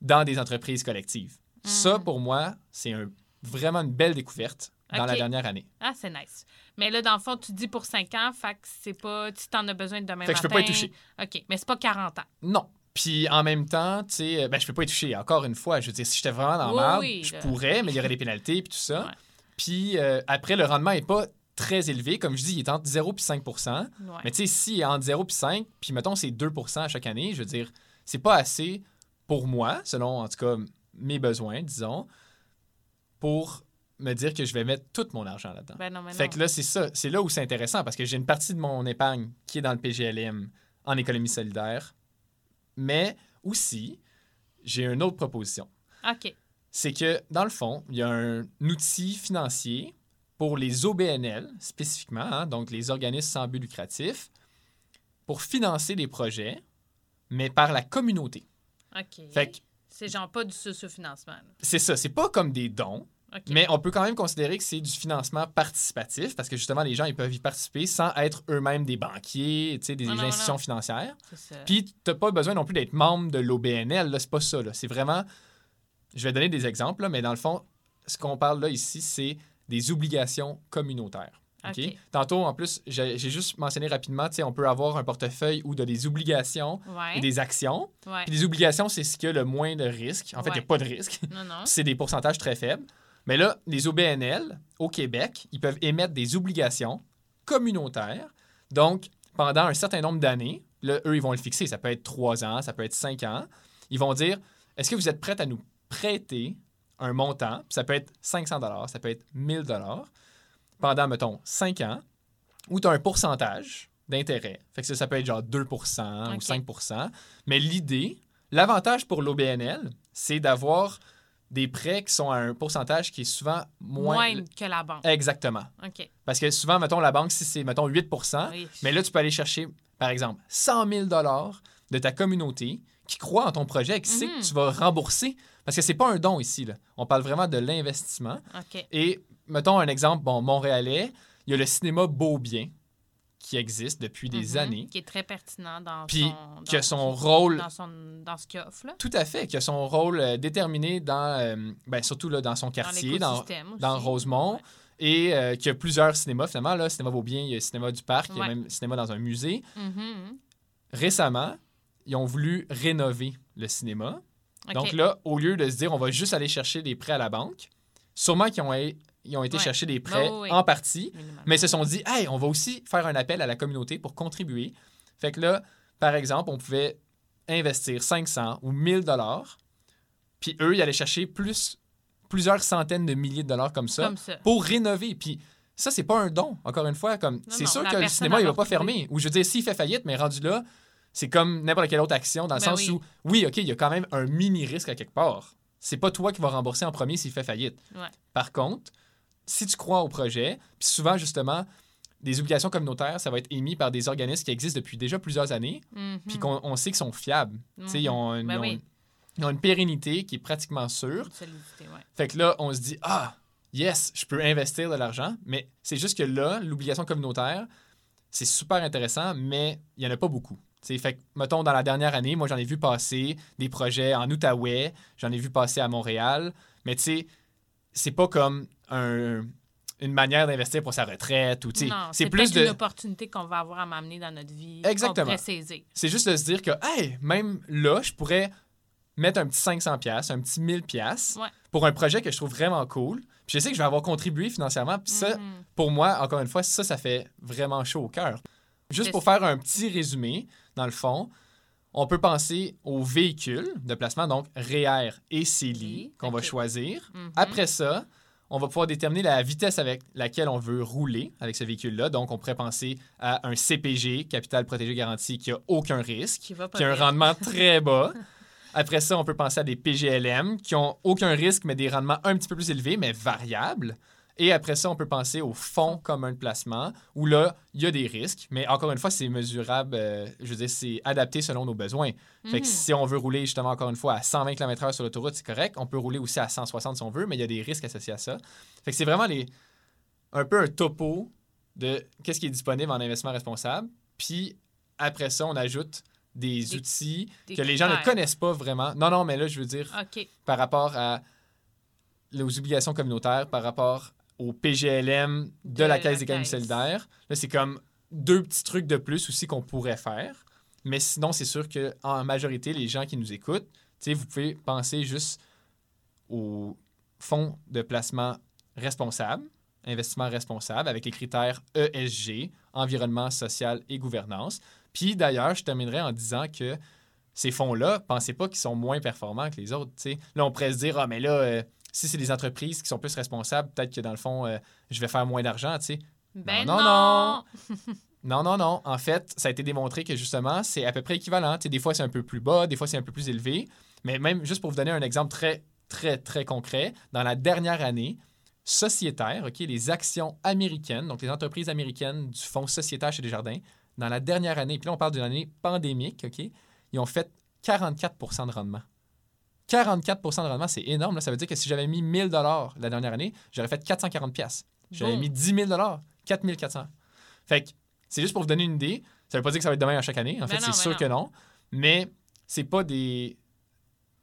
Speaker 2: dans des entreprises collectives. Ça,
Speaker 1: Mhm.
Speaker 2: pour moi, c'est un- vraiment une belle découverte dans la dernière année.
Speaker 1: Ah, c'est nice. Mais là, dans le fond, tu dis pour 5 ans, fait que c'est pas... Si t'en as besoin de demain
Speaker 2: Fait que je peux
Speaker 1: matin...
Speaker 2: pas y toucher.
Speaker 1: OK, mais c'est pas 40 ans.
Speaker 2: Non. Puis en même temps, tu sais, euh, ben, je peux pas y toucher. Encore une fois, je veux dire, si j'étais vraiment dans
Speaker 1: Oui,
Speaker 2: mal,
Speaker 1: oui,
Speaker 2: je
Speaker 1: là.
Speaker 2: pourrais, mais il y aurait des pénalités puis tout ça.
Speaker 1: Ouais.
Speaker 2: Puis euh, après, le rendement est pas très élevé. Comme je dis, il est entre 0 et 5
Speaker 1: Ouais.
Speaker 2: Mais tu sais, si entre 0 et 5, puis mettons, c'est 2 à chaque année, je veux dire, c'est pas assez pour moi, selon en tout cas mes besoins, disons, pour me dire que je vais mettre tout mon argent là-dedans.
Speaker 1: Ben non,
Speaker 2: Fait que là, c'est ça. C'est là où c'est intéressant parce que j'ai une partie de mon épargne qui est dans le PGLM en économie solidaire. Mais aussi, j'ai une autre proposition.
Speaker 1: OK.
Speaker 2: C'est que, dans le fond, il y a un outil financier pour les OBNL spécifiquement, hein, donc les organismes sans but lucratif, pour financer des projets, mais par la communauté.
Speaker 1: OK.
Speaker 2: Fait que
Speaker 1: C'est genre pas du socio-financement.
Speaker 2: c'est ça. C'est pas comme des dons, Mais on peut quand même considérer que c'est du financement participatif parce que justement, les gens ils peuvent y participer sans être eux-mêmes des banquiers, des
Speaker 1: Non, non,
Speaker 2: institutions
Speaker 1: non.
Speaker 2: financières. Puis, tu n'as pas besoin non plus d'être membre de l'OBNL. là, C'est pas ça. C'est vraiment je vais donner des exemples, là, mais dans le fond, ce qu'on parle là ici, c'est des obligations communautaires. OK?
Speaker 1: OK.
Speaker 2: Tantôt, en plus, j'ai juste mentionné rapidement, tu sais, on peut avoir un portefeuille où il y a des obligations
Speaker 1: Ouais.
Speaker 2: et des actions.
Speaker 1: ouais.
Speaker 2: Puis les obligations, c'est ce qui a le moins de risque. En fait, il n'y a
Speaker 1: Ouais.
Speaker 2: pas de risque. [laughs] C'est des pourcentages très faibles. Mais là, les OBNL, au Québec, ils peuvent émettre des obligations communautaires. Donc, pendant un certain nombre d'années, là, eux, ils vont le fixer. Ça peut être trois ans, ça peut être cinq ans. Ils vont dire est-ce que vous êtes prêts à nous prêter un montant? Ça peut être 500 ça peut être 1000 pendant, mettons, cinq ans, où tu as un pourcentage d'intérêt. Fait que ça, ça peut être genre 2% ou
Speaker 1: Ok.
Speaker 2: 5% Mais l'idée, l'avantage pour l'OBNL, c'est d'avoir des prêts qui sont à un pourcentage qui est souvent moins.
Speaker 1: Moins que la banque.
Speaker 2: Exactement.
Speaker 1: OK.
Speaker 2: Parce que souvent, mettons, la banque, si c'est, mettons, 8
Speaker 1: Oui.
Speaker 2: mais là, tu peux aller chercher, par exemple, 100 000 de ta communauté qui croit en ton projet et qui sait
Speaker 1: Mhm.
Speaker 2: que tu vas rembourser. Parce que c'est pas un don ici. Là. On parle vraiment de l'investissement.
Speaker 1: OK.
Speaker 2: Et mettons un exemple, bon, montréalais, il y a le cinéma Beaubien qui existe depuis des
Speaker 1: Mhm.
Speaker 2: années.
Speaker 1: Qui est très pertinent dans
Speaker 2: Puis,
Speaker 1: son...
Speaker 2: qui a
Speaker 1: dans-
Speaker 2: son rôle
Speaker 1: Dans, son, dans ce qu'il offre, là.
Speaker 2: Tout à fait, qui a son rôle euh, déterminé dans, euh, ben, surtout là, dans son quartier, dans, Rosemont,
Speaker 1: Ouais.
Speaker 2: et euh, qui a plusieurs cinémas finalement. Là, cinéma Beaubien, il y a le cinéma du parc, il y a
Speaker 1: Ouais.
Speaker 2: même le cinéma dans un musée.
Speaker 1: Mhm.
Speaker 2: Récemment, ils ont voulu rénover le cinéma. Donc là, au lieu de se dire on va juste aller chercher des prêts à la banque, sûrement qu'ils ont, ils ont été
Speaker 1: Ouais.
Speaker 2: chercher des prêts
Speaker 1: oui, oui.
Speaker 2: en partie,
Speaker 1: Minimalement.
Speaker 2: mais ils se sont dit, hey, on va aussi faire un appel à la communauté pour contribuer. Fait que là, par exemple, on pouvait investir 500 ou 1000 dollars, puis eux, ils allaient chercher plus, plusieurs centaines de milliers de dollars comme ça
Speaker 1: Comme ça.
Speaker 2: pour rénover. Puis ça, c'est pas un don, encore une fois. comme C'est sûr que le cinéma, il va
Speaker 1: va
Speaker 2: pas fermer. Ou je veux dire, s'il fait faillite, mais rendu là, c'est comme n'importe quelle autre action, dans le
Speaker 1: Ben
Speaker 2: sens
Speaker 1: oui.
Speaker 2: où, oui, OK, il y a quand même un mini-risque à quelque part. C'est pas toi qui vas rembourser en premier s'il fait faillite.
Speaker 1: Ouais.
Speaker 2: Par contre, si tu crois au projet, puis souvent, justement, des obligations communautaires, ça va être émis par des organismes qui existent depuis déjà plusieurs années,
Speaker 1: Mhm.
Speaker 2: puis qu'on on sait qu'ils sont fiables. Tu sais, Ils, ont une,
Speaker 1: Ben
Speaker 2: ils ont
Speaker 1: oui.
Speaker 2: une- ils ont une pérennité qui est pratiquement sûre.
Speaker 1: Une solidité, ouais.
Speaker 2: Fait que là, on se dit, ah, yes, je peux investir de l'argent, mais c'est juste que là, l'obligation communautaire, c'est super intéressant, mais il n'y en a pas beaucoup. Tu sais, fait que, mettons, dans la dernière année, moi, j'en ai vu passer des projets en Outaouais, j'en ai vu passer à Montréal, mais tu sais, c'est pas comme un- une manière d'investir pour sa retraite ou, tu sais,
Speaker 1: Non,
Speaker 2: c'est
Speaker 1: c'est
Speaker 2: plus
Speaker 1: peut-être une
Speaker 2: de...
Speaker 1: opportunité qu'on va avoir à m'amener dans notre vie.
Speaker 2: Exactement.
Speaker 1: Saisir.
Speaker 2: C'est juste de se dire que, hey, même là, je pourrais mettre un petit 500$, piastres, un petit 1000$ piastres
Speaker 1: Ouais.
Speaker 2: pour un projet que je trouve vraiment cool. Puis je sais que je vais avoir contribué financièrement. Puis ça,
Speaker 1: Mhm.
Speaker 2: pour moi, encore une fois, ça, ça fait vraiment chaud au cœur. Juste pour faire un petit résumé, dans le fond, on peut penser aux véhicules de placement, donc REER et CELI, qu'on va choisir.
Speaker 1: Mhm.
Speaker 2: Après ça, on va pouvoir déterminer la vitesse avec laquelle on veut rouler avec ce véhicule-là. Donc, on pourrait penser à un CPG, capital protégé garanti, qui a aucun risque,
Speaker 1: Qui
Speaker 2: qui a un rendement très [laughs] bas. Après ça, on peut penser à des PGLM qui ont aucun risque, mais des rendements un petit peu plus élevés, mais variables. Et après ça, on peut penser au fonds commun de placement, où là, il y a des risques, mais encore une fois, c'est mesurable, euh, je veux dire, c'est adapté selon nos besoins. Fait que
Speaker 1: Mhm.
Speaker 2: si on veut rouler justement, encore une fois, à 120 km/h sur l'autoroute, c'est correct. On peut rouler aussi à 160 si on veut, mais il y a des risques associés à ça. Fait que c'est vraiment les, un peu un topo de qu'est-ce qui est disponible en investissement responsable. Puis après ça, on ajoute des,
Speaker 1: Des-
Speaker 2: outils
Speaker 1: des
Speaker 2: que les gens ne connaissent pas vraiment. Non, non, mais là, je veux dire, par rapport à aux obligations communautaires, par rapport au PGLM de,
Speaker 1: De
Speaker 2: la Caisse des gammes
Speaker 1: Caisse.
Speaker 2: solidaires. Là, c'est comme deux petits trucs de plus aussi qu'on pourrait faire. Mais sinon, c'est sûr qu'en majorité, les gens qui nous écoutent, vous pouvez penser juste au fonds de placement responsable, investissement responsable, avec les critères ESG, environnement, social et gouvernance. Puis d'ailleurs, je terminerai en disant que ces fonds-là, pensez pas qu'ils sont moins performants que les autres. tu sais. Là, on pourrait se dire, ah, mais là, euh, si c'est des entreprises qui sont plus responsables, peut-être que dans le fond, euh, je vais faire moins d'argent. tu sais.
Speaker 1: Ben
Speaker 2: non,
Speaker 1: non!
Speaker 2: non. Non, non, non. En fait, ça a été démontré que justement, c'est à peu près équivalent. Tu sais, des fois, c'est un peu plus bas, des fois, c'est un peu plus élevé. Mais même, juste pour vous donner un exemple très, très, très concret, dans la dernière année, sociétaire, OK, les actions américaines, donc les entreprises américaines du fonds sociétaire chez Desjardins, dans la dernière année, puis là, on parle d'une année pandémique, OK, ils ont fait 44 de rendement. 44% de rendement, c'est énorme. là. Ça veut dire que si j'avais mis 1000 la dernière année, j'aurais fait 440 pièces. J'avais mis 10 000 4400. Fait que c'est juste pour vous donner une idée. Ça veut pas dire que ça va être demain à chaque année. En fait,
Speaker 1: non,
Speaker 2: c'est sûr que non. Mais c'est pas des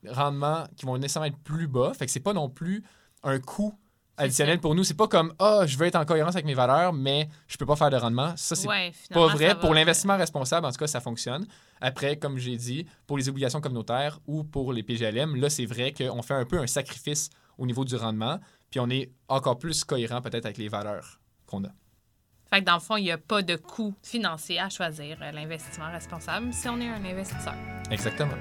Speaker 2: rendements qui vont nécessairement être plus bas. Fait que c'est pas non plus un coût additionnel pour nous. C'est pas comme ah, je veux être en cohérence avec mes valeurs, mais je peux pas faire de rendement. Ça, c'est
Speaker 1: Ouais,
Speaker 2: pas vrai. Pour l'investissement responsable, en tout cas, ça fonctionne. Après, comme j'ai dit, pour les obligations communautaires ou pour les PGLM, là, c'est vrai qu'on fait un peu un sacrifice au niveau du rendement, puis on est encore plus cohérent peut-être avec les valeurs qu'on a.
Speaker 1: Fait que dans le fond, il n'y a pas de coût financier à choisir euh, l'investissement responsable si on est un investisseur.
Speaker 2: Exactement.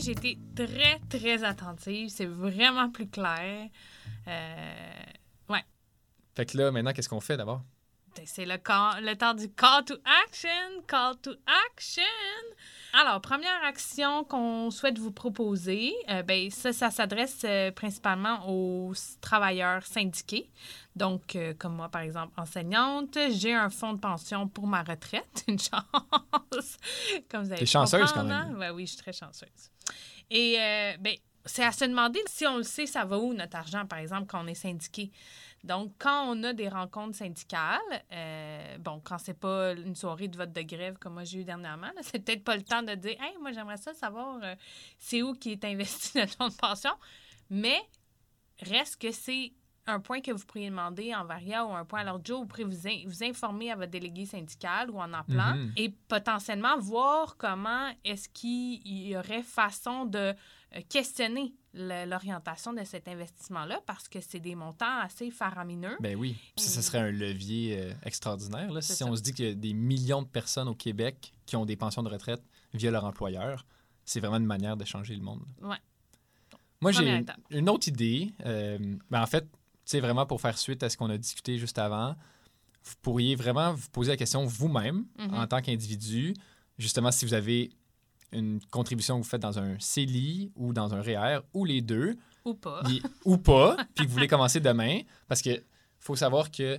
Speaker 1: J'ai été très, très attentive. C'est vraiment plus clair. Euh, ouais,
Speaker 2: Fait que là, maintenant, qu'est-ce qu'on fait d'abord?
Speaker 1: ben, c'est le, le temps du call to action. Call to action. Alors, première action qu'on souhaite vous proposer, euh, ben, ça, ça s'adresse euh, principalement aux travailleurs syndiqués. Donc, euh, comme moi, par exemple, enseignante, j'ai un fonds de pension pour ma retraite. [laughs] Une chance. Comme vous avez
Speaker 2: T'es chanceuse, quand même.
Speaker 1: hein? Ouais, oui, je suis très chanceuse. Et, euh, ben, c'est à se demander si on le sait, ça va où notre argent, par exemple, quand on est syndiqué. Donc, quand on a des rencontres syndicales, euh, bon, quand c'est pas une soirée de vote de grève comme moi j'ai eu dernièrement, là, c'est peut-être pas le temps de dire Hey, moi j'aimerais ça savoir euh, c'est où qui est investi [laughs] notre fonds de pension. Mais reste que c'est un point que vous pourriez demander en varia ou un point à l'ordre du jour, vous pourrez vous, in- vous informer à votre délégué syndical ou en appelant
Speaker 2: Mhm.
Speaker 1: et potentiellement voir comment est-ce qu'il y aurait façon de euh, questionner l'orientation de cet investissement-là parce que c'est des montants assez faramineux.
Speaker 2: Ben oui. Puis ça, ce serait un levier euh, extraordinaire. Là. Si
Speaker 1: ça.
Speaker 2: on se dit qu'il y a des millions de personnes au Québec qui ont des pensions de retraite via leur employeur, c'est vraiment une manière de changer le monde.
Speaker 1: Ouais.
Speaker 2: Moi, j'ai une, autre idée. Euh, ben, en fait, sais, vraiment pour faire suite à ce qu'on a discuté juste avant, vous pourriez vraiment vous poser la question vous-même,
Speaker 1: Mhm.
Speaker 2: en tant qu'individu, justement, si vous avez une contribution que vous faites dans un CELI ou dans un REER, ou les deux,
Speaker 1: Ou pas.
Speaker 2: puis- ou pas, puis que vous voulez commencer demain, parce que faut savoir que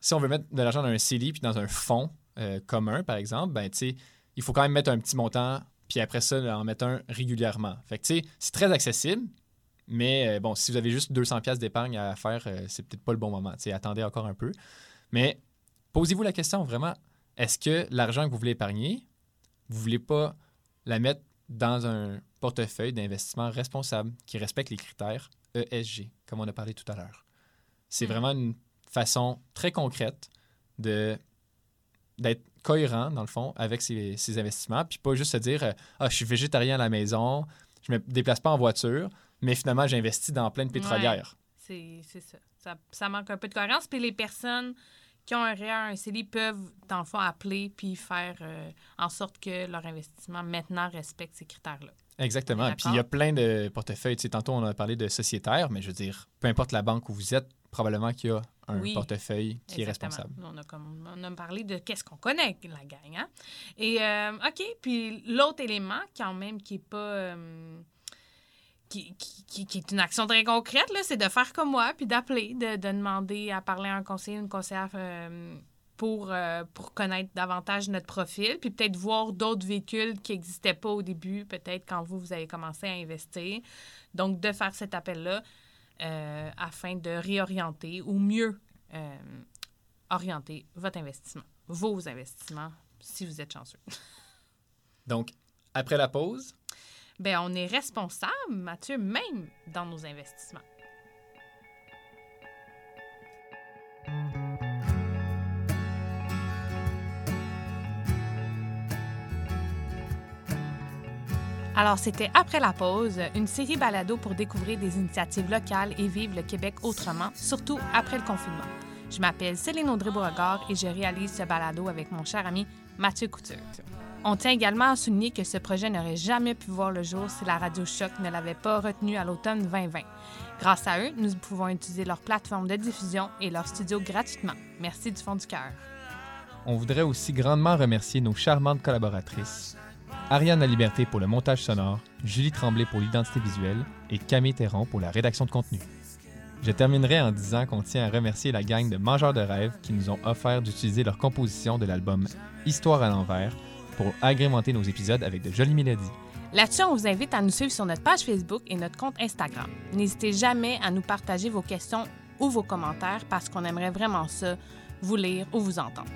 Speaker 2: si on veut mettre de l'argent dans un CELI puis dans un fonds euh, commun, par exemple, ben, tu sais, il faut quand même mettre un petit montant, puis après ça, en mettre un régulièrement. Fait que, tu sais, c'est très accessible, mais euh, bon, si vous avez juste 200 pièces d'épargne à faire, euh, c'est peut-être pas le bon moment. Attendez encore un peu. Mais posez-vous la question vraiment, est-ce que l'argent que vous voulez épargner, vous voulez pas la mettre dans un portefeuille d'investissement responsable qui respecte les critères ESG, comme on a parlé tout à l'heure? C'est
Speaker 1: Mm.
Speaker 2: vraiment une façon très concrète de d'être cohérent, dans le fond, avec ses, ses investissements, puis pas juste se dire euh, Ah, je suis végétarien à la maison, je me déplace pas en voiture, mais finalement, j'investis dans plein de pétrolières.
Speaker 1: C'est c'est ça. ça. ça manque un peu de cohérence. Puis les personnes qui ont un REER, un CELI peuvent, dans le fond, appeler puis faire euh, en sorte que leur investissement maintenant respecte ces critères-là.
Speaker 2: Exactement. Puis il y a plein de portefeuilles. Tu sais, tantôt, on a parlé de sociétaire, mais je veux dire, peu importe la banque où vous êtes, probablement qu'il y a un
Speaker 1: Oui.
Speaker 2: portefeuille qui est responsable.
Speaker 1: On a, comme, on a parlé de qu'est-ce qu'on connaît, la gang. Hein? Et, euh, OK, puis l'autre élément, quand même, qui est pas... euh, qui, qui- qui- est une action très concrète, c'est de faire comme moi, puis d'appeler, de, de demander à parler à un conseiller, une conseillère euh, pour, euh, pour connaître davantage notre profil, puis peut-être voir d'autres véhicules qui n'existaient pas au début, peut-être quand vous, vous avez commencé à investir. Donc, de faire cet appel-là euh, afin de réorienter ou mieux orienter votre investissement, vos investissements, si vous êtes chanceux.
Speaker 2: Donc, après la pause,
Speaker 1: Bien, on est responsable, Mathieu, même dans nos investissements. Alors, c'était Après la pause, une série balado pour découvrir des initiatives locales et vivre le Québec autrement, surtout après le confinement. Je m'appelle Céline Audrey-Beauregard et je réalise ce balado avec mon cher ami Mathieu Couture. On tient également à souligner que ce projet n'aurait jamais pu voir le jour si la Radio Choc ne l'avait pas retenu à l'automne 2020. Grâce à eux, nous pouvons utiliser leur plateforme de diffusion et leur studio gratuitement. Merci du fond du cœur.
Speaker 2: on voudrait aussi grandement remercier nos charmantes collaboratrices, Ariane La Liberté pour le montage sonore, Julie Tremblay pour l'identité visuelle et Camille Théron pour la rédaction de contenu. Je terminerai en disant qu'on tient à remercier la gang de Mangeurs de rêves qui nous ont offert d'utiliser leur composition de l'album Histoire à l'envers pour agrémenter nos épisodes avec de jolies mélodies.
Speaker 1: Là-dessus, on vous invite à nous suivre sur notre page Facebook et notre compte Instagram. N'hésitez jamais à nous partager vos questions ou vos commentaires parce qu'on aimerait vraiment ça, vous lire ou vous entendre.